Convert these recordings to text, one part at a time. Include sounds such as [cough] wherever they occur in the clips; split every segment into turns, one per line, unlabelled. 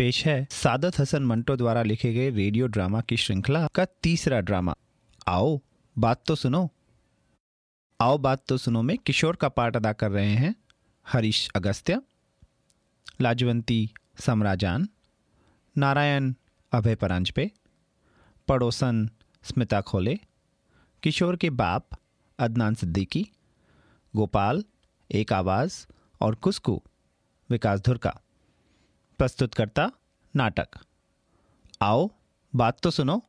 पेश है सादत हसन मंटो द्वारा लिखे गए रेडियो ड्रामा की श्रृंखला का तीसरा ड्रामा। आओ, बात तो सुनो। आओ, बात तो सुनो में किशोर का पार्ट अदा कर रहे हैं हरीश अगस्त्य, लाजवंती समराजान, नारायण अभय परांजपे, पड़ोसन स्मिता खोले, किशोर के बाप अदनान सिद्दीकी, गोपाल, एक आवाज़ और कुस्कू, विकास धुर का प्रस्तुतकर्ता नाटक आओ बात तो सुनो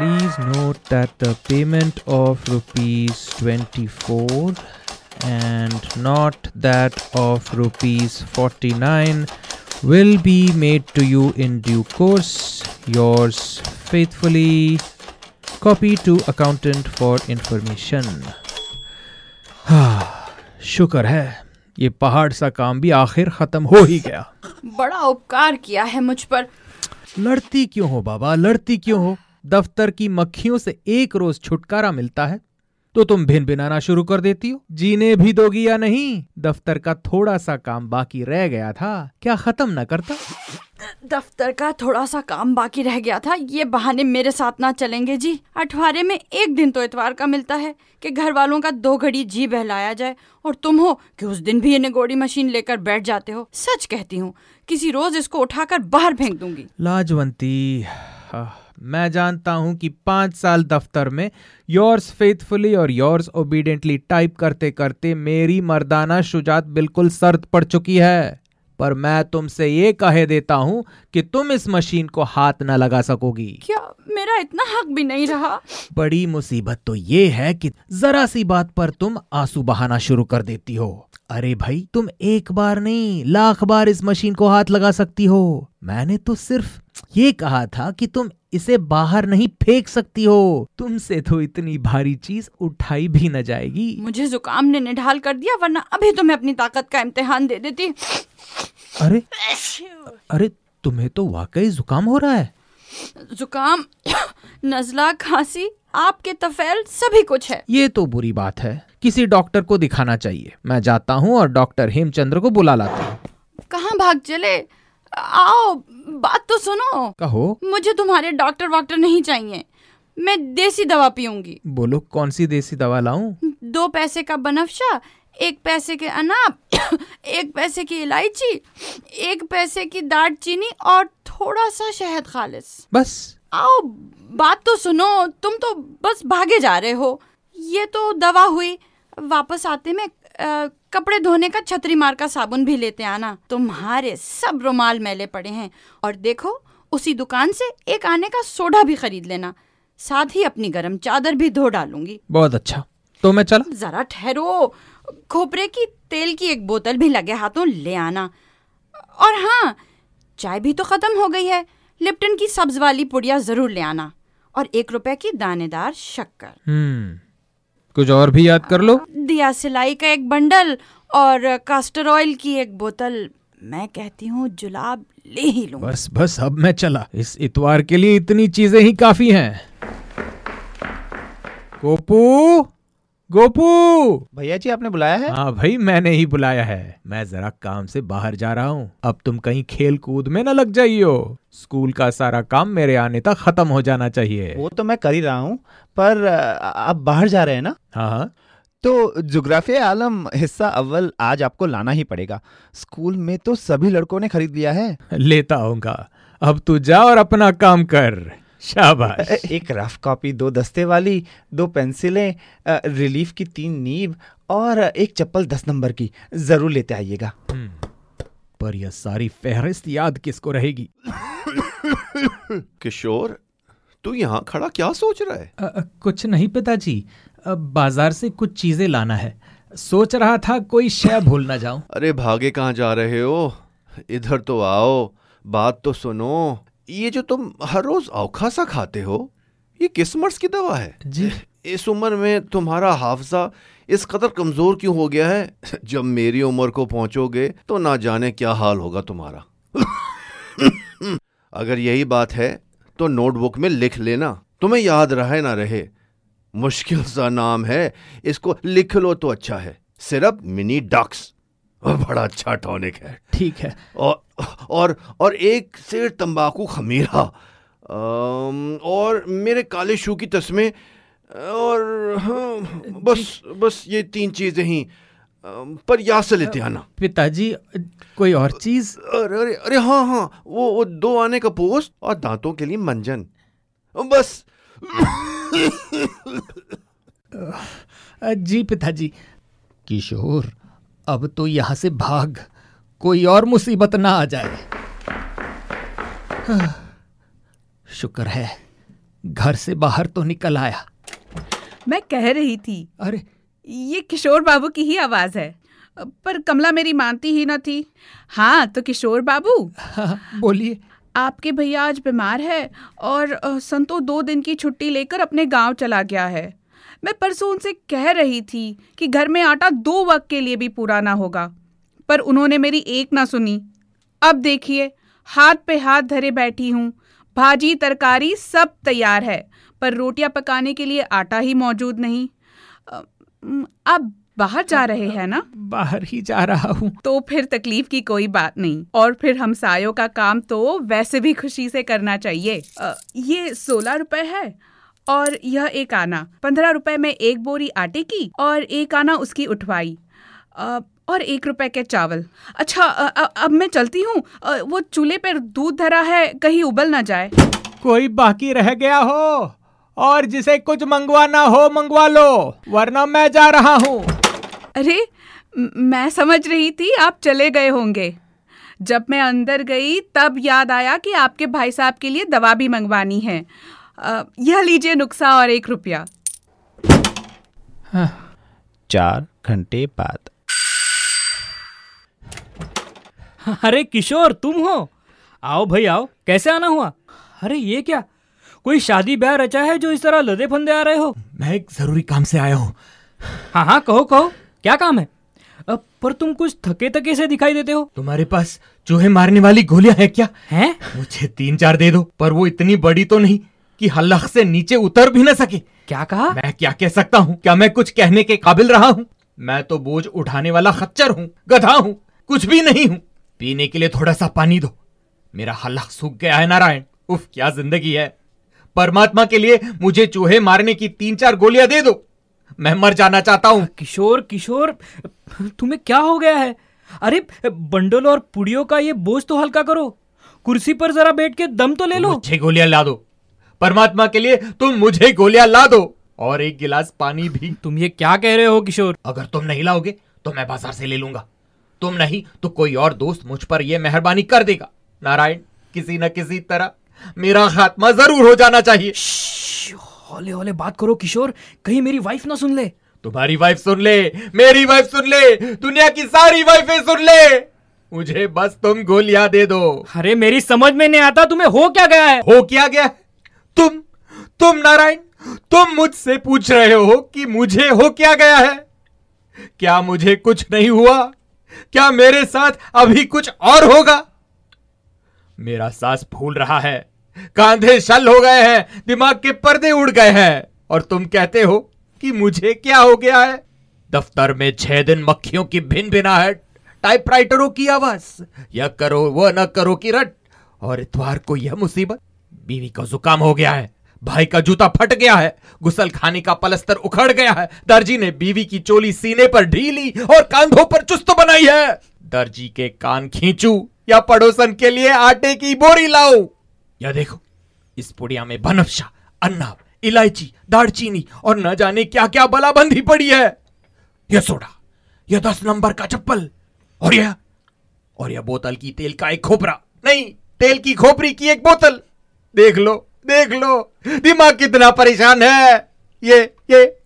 Please note that the payment of rupees 24 and not that of rupees 49 will be made to you in due course. Yours faithfully, copy to accountant for information. शुक्र है ये पहाड़ सा काम भी आखिर खत्म हो ही गया।
बड़ा उपकार किया है मुझ पर।
लड़ती क्यों हो बाबा? लड़ती क्यों हो? दफ्तर की मक्खियों से एक रोज छुटकारा मिलता है। तो तुम भिन भिनाना शुरू कर देती हो। जीने भी दोगी या नहीं? दफ्तर का थोड़ा सा काम बाकी रह गया था। क्या खत्म ना करता?
दफ्तर का थोड़ा सा काम बाकी रह गया था। ये बहाने मेरे साथ ना चलेंगे जी। अठवारे में एक दिन तो इतवार का मिलता है कि घर वालों का दो घड़ी जी बहलाया जाए। और तुम हो कि उस दिन भी ये निगोड़ी मशीन लेकर बैठ जाते हो। सच कहती हूँ किसी रोज इसको उठाकर बाहर फेंक दूँगी।
लाजवंती। मैं जानता हूँ कि पाँच साल दफ्तर में योर्स फेथफुली और योर्स ओबीडियंटली टाइप करते करते मेरी मर्दाना शुजात बिल्कुल सर्द पड़ चुकी है। पर मैं तुमसे ये कहे देता हूँ कि तुम इस मशीन को हाथ न लगा सकोगी।
क्या मेरा इतना हक भी नहीं रहा?
बड़ी मुसीबत तो ये है कि जरा सी बात पर तुम आँसू बहाना शुरू कर देती हो। अरे भाई तुम एक बार नहीं लाख बार इस मशीन को हाथ लगा सकती हो। मैंने तो सिर्फ़ ये कहा था कि तुम इसे बाहर नहीं फेंक सकती हो। तुमसे तो इतनी भारी चीज़ उठाई भी न जाएगी।
मुझे जुकाम ने निढाल कर दिया वरना अभी तो मैं अपनी ताकत का इम्तिहान दे देती।
अरे अरे तुम्हें तो वाकई जुकाम हो रहा है।
जुकाम नजला खांसी आपके तफेल सभी कुछ है।
ये तो बुरी बात है। किसी डॉक्टर को दिखाना चाहिए। मैं जाता हूँ और डॉक्टर हेमचंद्र को बुला लाता हूँ।
कहाँ भाग चले? आओ बात तो सुनो।
कहो।
मुझे तुम्हारे डॉक्टर वॉक्टर नहीं चाहिए। मैं देसी दवा पीऊँगी।
बोलो कौन सी देसी दवा लाऊं?
दो पैसे का बनफशा एक पैसे के अनाप एक पैसे की इलायची एक पैसे की दाट चीनी और थोड़ा सा शहद खालिस।
बस।
आओ बात तो सुनो तुम तो बस भागे जा रहे हो। ये तो दवा हुई वापस आते में आ, कपड़े धोने का छतरी मार का साबुन भी लेते आना। तुम्हारे सब रुमाल मैले पड़े हैं। और देखो उसी दुकान से एक आने का सोडा भी खरीद लेना। साथ ही अपनी गर्म चादर भी धो डालूँगी।
बहुत अच्छा। तो मैं चला?
जरा ठहरो। खोपरे की तेल की एक बोतल भी लगे हाथों ले आना। और हाँ चाय भी तो खत्म हो गई है। लिप्टन की सब्ज वाली पुड़िया ज़रूर ले आना। और एक रुपए की दानेदार शक्कर।
हम्म। कुछ और भी याद कर लो?
दिया सिलाई का एक बंडल और कास्टर ऑयल की एक बोतल। मैं कहती हूँ जुलाब ले ही लूँ।
बस बस अब मैं चला। इस इतवार के लिए इतनी चीज़ें ही काफ़ी हैं। गोपू गोपू!
भैया जी आपने बुलाया है?
हाँ भाई मैंने ही बुलाया है। मैं जरा काम से बाहर जा रहा हूँ। अब तुम कहीं खेल कूद में न लग जाइयो। स्कूल का सारा काम मेरे आने तक खत्म हो जाना चाहिए।
वो तो मैं कर ही रहा हूँ पर आप बाहर जा रहे हैं ना?
हाँ हाँ।
तो जुग्राफिया आलम हिस्सा अव्वल आज आपको लाना ही पड़ेगा। स्कूल में तो सभी लड़कों ने खरीद लिया है।
लेता हूँगा। अब तू जा और अपना काम कर। शाबाश।
एक रफ कॉपी दो दस्ते वाली दो पेंसिलें रिलीफ की तीन नीब और एक चप्पल दस नंबर की ज़रूर लेते आइएगा।
पर यह सारी फहरिस्त याद किसको रहेगी?
किशोर तू यहाँ खड़ा क्या सोच रहा है?
आ, कुछ नहीं पिताजी। बाज़ार से कुछ चीज़ें लाना है। सोच रहा था कोई शय भूल ना जाऊँ।
अरे भागे कहाँ जा रहे हो? इधर तो आओ बात तो सुनो। ये जो तुम हर रोज औखा सा खाते हो ये किस मर्ज की दवा है।
जी।
इस उम्र में तुम्हारा हाफजा इस कदर कमज़ोर क्यों हो गया है? जब मेरी उम्र को पहुंचोगे तो ना जाने क्या हाल होगा तुम्हारा। अगर यही बात है तो नोटबुक में लिख लेना। तुम्हें याद रहे ना रहे मुश्किल सा नाम है। इसको लिख लो तो अच्छा है। सिर्फ़ मिनी डक्स बड़ा अच्छा टॉनिक है।
ठीक है।
और और और एक सेर तंबाकू खमीरा अम, और मेरे काले शू की तस्में और हाँ, बस बस ये तीन चीज़ें ही। पर यहाँ से लेते आना
पिताजी कोई और चीज़?
अरे अरे अरे हाँ हाँ वो वो दो आने का पोस्ट और दांतों के लिए मंजन। बस।
जी पिताजी। किशोर अब तो यहाँ से भाग। कोई और मुसीबत ना आ जाए। हाँ, शुक्र है घर से बाहर तो निकल आया।
मैं कह रही थी
अरे।
ये किशोर बाबू की ही आवाज़ है पर कमला मेरी मानती ही ना थी। हाँ तो किशोर बाबू।
हाँ, बोलिए।
आपके भैया आज बीमार है और संतो दो दिन की छुट्टी लेकर अपने गाँव चला गया है। मैं परसों उनसे कह रही थी कि घर में आटा दो वक्त के लिए भी पूरा ना होगा पर उन्होंने मेरी एक ना सुनी। अब देखिए हाथ पे हाथ धरे बैठी हूँ। भाजी तरकारी सब तैयार है पर रोटियाँ पकाने के लिए आटा ही मौजूद नहीं। अ, आप बाहर जा रहे हैं ना?
बाहर ही जा रहा हूँ।
तो फिर तकलीफ़ की कोई बात नहीं और फिर हम हमसायों का काम तो वैसे भी खुशी से करना चाहिए। अ, ये सोलह रुपए है और यह एक आना। पंद्रह रुपए में एक बोरी आटे की और एक आना उसकी उठवाई। और एक रुपए के चावल। अच्छा अब मैं चलती हूँ। वो चूल्हे पर दूध धरा है कहीं उबल ना जाए।
कोई बाकी रह गया हो और जिसे कुछ मंगवाना हो मंगवा लो वरना मैं जा रहा हूँ।
अरे मैं समझ रही थी आप चले गए होंगे। जब मैं अंदर गई तब याद आया कि आपके भाई साहब के लिए दवा भी मंगवानी है। यह लीजिए नुक्सा और एक रुपया।
चार घंटे बाद।
अरे किशोर तुम हो? आओ भाई आओ। कैसे आना हुआ? अरे ये क्या? कोई शादी ब्याह रचा है जो इस तरह लदे फंदे आ रहे हो?
मैं एक ज़रूरी काम से आया हूँ।
हाँ हाँ कहो कहो। क्या काम है? अब पर तुम कुछ थके थके से दिखाई देते हो।
तुम्हारे पास चूहे मारने वाली गोलियाँ है क्या?
हैं?
मुझे तीन चार दे दो पर वो इतनी बड़ी तो नहीं। कि हल्लख से नीचे उतर भी न सके।
क्या कहा?
मैं क्या कह सकता हूँ? क्या मैं कुछ कहने के काबिल रहा हूँ? मैं तो बोझ उठाने वाला खच्चर हूँ गधा हूँ कुछ भी नहीं हूँ। पीने के लिए थोड़ा सा पानी दो। मेरा हल्लख सूख गया है नारायण। उफ क्या ज़िंदगी है। परमात्मा के लिए मुझे चूहे मारने की तीन चार गोलियाँ दे दो। मैं मर जाना चाहता हूँ।
किशोर किशोर तुम्हें क्या हो गया है? अरे बंडल और पुड़ियों का ये बोझ तो हल्का करो। कुर्सी पर जरा बैठ के दम तो ले लो।
मुझे गोलियाँ ला दो। परमात्मा के लिए तुम मुझे गोलियाँ ला दो। और एक गिलास पानी भी।
तुम ये क्या कह रहे हो किशोर?
अगर तुम नहीं लाओगे तो मैं बाज़ार से ले लूँगा। तुम नहीं तो कोई और दोस्त मुझ पर यह मेहरबानी कर देगा। नारायण किसी न किसी तरह मेरा खात्मा ज़रूर हो जाना चाहिए।
हौले हौले बात करो किशोर। कहीं मेरी वाइफ ना सुन ले।
तुम्हारी वाइफ सुन ले मेरी वाइफ सुन ले दुनिया की सारी वाइफें सुन ले। मुझे बस तुम गोलियाँ दे दो।
अरे मेरी समझ में नहीं आता तुम्हें हो क्या गया है?
हो क्या गया तुम तुम नारायण, तुम मुझसे पूछ रहे हो कि मुझे हो क्या गया है? क्या मुझे कुछ नहीं हुआ? क्या मेरे साथ अभी कुछ और होगा? मेरा सांस फूल रहा है। कांधे शल हो गए हैं, दिमाग के पर्दे उड़ गए हैं। और तुम कहते हो कि मुझे क्या हो गया है? दफ्तर में छह दिन मक्खियों की भिन भिनाहट टाइपराइटरों की आवाज़। यह करो वह न करो की रट। और इतवार को यह मुसीबत। बीवी का जुकाम हो गया है, भाई का जूता फट गया है गुसल खाने का पलस्तर उखड़ गया है, दर्जी ने बीवी की चोली सीने पर ढीली और कांधों पर चुस्त बनाई है। दर्जी के कान खींचू या पड़ोसन के लिए आटे की बोरी लाऊं? या देखो, इस पुड़िया में बनफशा, अन्ना, इलायची, दालचीनी और न जाने क्या क्या बलाबंदी पड़ी है। यह सोडा यह दस नंबर का चप्पल और यह और यह बोतल की तेल का एक खोपरा, नहीं, तेल की खोपरी की एक बोतल। देख लो देख लो। दिमाग कितना परेशान है। ये ये।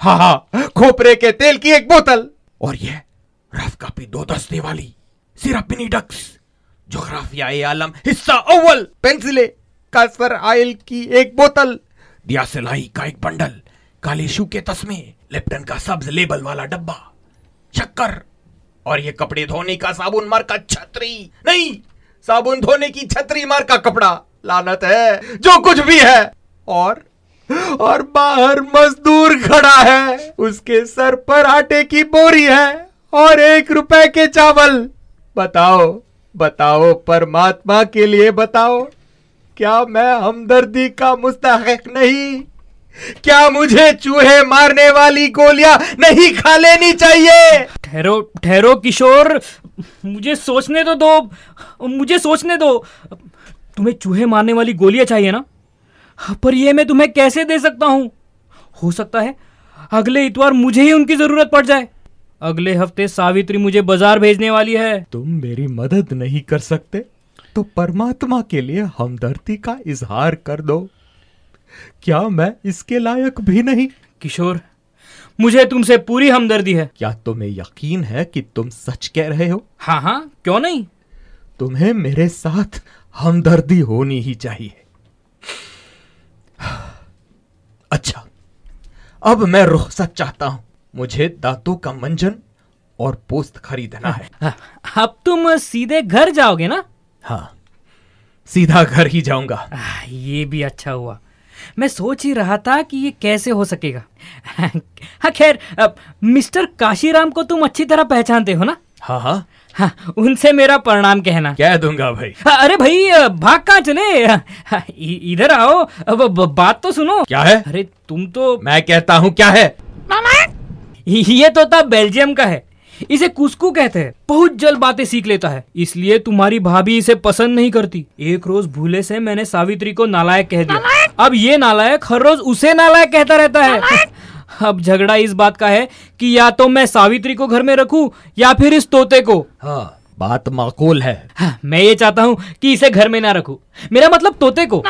हाँ हाँ खोपरे के तेल की एक बोतल। और यह रफ कापी दो दस्ते वाली। सिर्फ़ डक्स। जोग्राफिया आलम, हिस्सा अव्वल। पेंसिले कासर आयल की एक बोतल। दिया सिलाई का एक बंडल। काले शू के तस्मे। लिप्टन का सब्ज लेबल वाला डब्बा। शक्कर और ये कपड़े धोने का साबुन मार का छतरी। नहीं, साबुन धोने की छतरी मार का कपड़ा। लानत है, जो कुछ भी है। और और बाहर मजदूर खड़ा है। उसके सर पर आटे की बोरी है और एक रुपए के चावल। बताओ बताओ, परमात्मा के लिए बताओ, क्या मैं हमदर्दी का मुस्तक नहीं? क्या मुझे चूहे मारने वाली गोलियाँ नहीं खा लेनी चाहिए?
ठहरो ठहरो किशोर, मुझे सोचने तो दो, मुझे सोचने दो। तुम्हें चूहे मारने वाली गोलियाँ चाहिए ना? पर ये मैं तुम्हें कैसे दे सकता हूँ? हो सकता है अगले इतवार मुझे ही उनकी ज़रूरत पड़ जाए। अगले हफ़्ते सावित्री मुझे बाज़ार भेजने वाली है।
तुम मेरी मदद नहीं कर सकते तो परमात्मा के लिए हमदर्दी का इजहार कर दो। क्या मैं इसके लायक भी नहीं?
किशोर मुझे तुमसे पूरी हमदर्दी है।
क्या तुम्हें यकीन है कि तुम सच कह रहे हो?
हाँ हाँ क्यों नहीं?
तुम्हें मेरे साथ हमदर्दी होनी ही चाहिए। अच्छा अब मैं रुखसत चाहता हूँ। मुझे दांतों का मंजन और पोस्त खरीदना है।
अब तुम सीधे घर जाओगे ना?
हाँ सीधा घर ही जाऊँगा।
ये भी अच्छा हुआ। मैं सोच ही रहा था कि ये कैसे हो सकेगा। हाँ खैर अब, मिस्टर काशीराम को तुम अच्छी तरह पहचानते हो ना?
हाँ हाँ।
हाँ उनसे मेरा प्रणाम कहना।
कह दूँगा भाई?
हाँ, अरे भाई भाग कहाँ चले? हाँ, इधर आओ। अब बात तो सुनो।
क्या है?
अरे तुम तो
मैं कहता हूँ क्या है? मामा?
ये तोता बेल्जियम का है। इसे कुस्कू कहते हैं। बहुत जल्द बातें सीख लेता है। इसलिए तुम्हारी भाभी इसे पसंद नहीं करती। एक रोज भूले से मैंने सावित्री को नालायक कह दिया। अब ये नालायक हर रोज उसे नालायक कहता रहता है। अब झगड़ा इस बात का है कि या तो मैं सावित्री को घर में रखूँ या फिर इस तोते को।
हाँ बात माकूल है।
हाँ, मैं ये चाहता हूँ कि इसे घर में ना रखूँ। मेरा मतलब तोते को।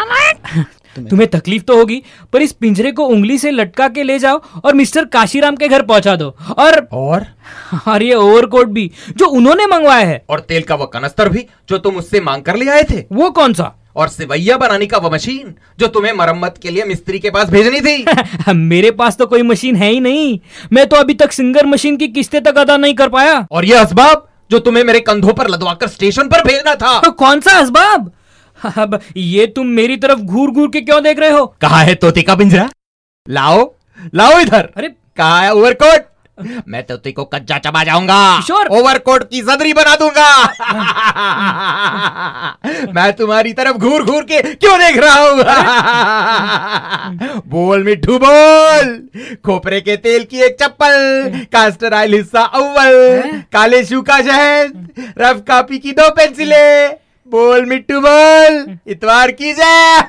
तुम्हें तकलीफ़ तो होगी पर इस पिंजरे को उंगली से लटका के ले जाओ और मिस्टर काशीराम के घर पहुँचा दो। और
और?
और ये ओवरकोट भी जो उन्होंने मंगवाया है।
और तेल का वो कनस्तर भी जो तुम उससे मांग कर ले आए थे?
वो कौन सा?
और सिवैया बनाने का वो मशीन जो तुम्हें मरम्मत के लिए मिस्त्री के पास भेजनी थी। [laughs]
मेरे पास तो कोई मशीन है ही नहीं। मैं तो अभी तक सिंगर मशीन की किस्तें तक अदा नहीं कर पाया।
और ये असबाब जो तुम्हें मेरे कंधों पर लदवाकर स्टेशन पर भेजना था।
तो [laughs] कौन सा असबाब? [laughs] अब ये तुम मेरी तरफ़ घूर घूर के क्यों देख रहे हो?
कहा है तोते का पिंजरा? लाओ लाओ इधर।
अरे
कहा है ओवरकोट [laughs] मैं तोते को कच्चा चबा जाऊँगा।
किशोर।
ओवरकोट की सदरी बना दूँगा। [laughs] मैं तुम्हारी तरफ़ घूर घूर के क्यों देख रहा हूँ? [laughs] बोल मिठू बोल। खोपरे के तेल की एक चप्पल कास्टर ऑयल हिस्सा अव्वल काले शू का शहद रफ कापी की दो पेंसिलें। बोल मिट्टू बोल। इतवार की जय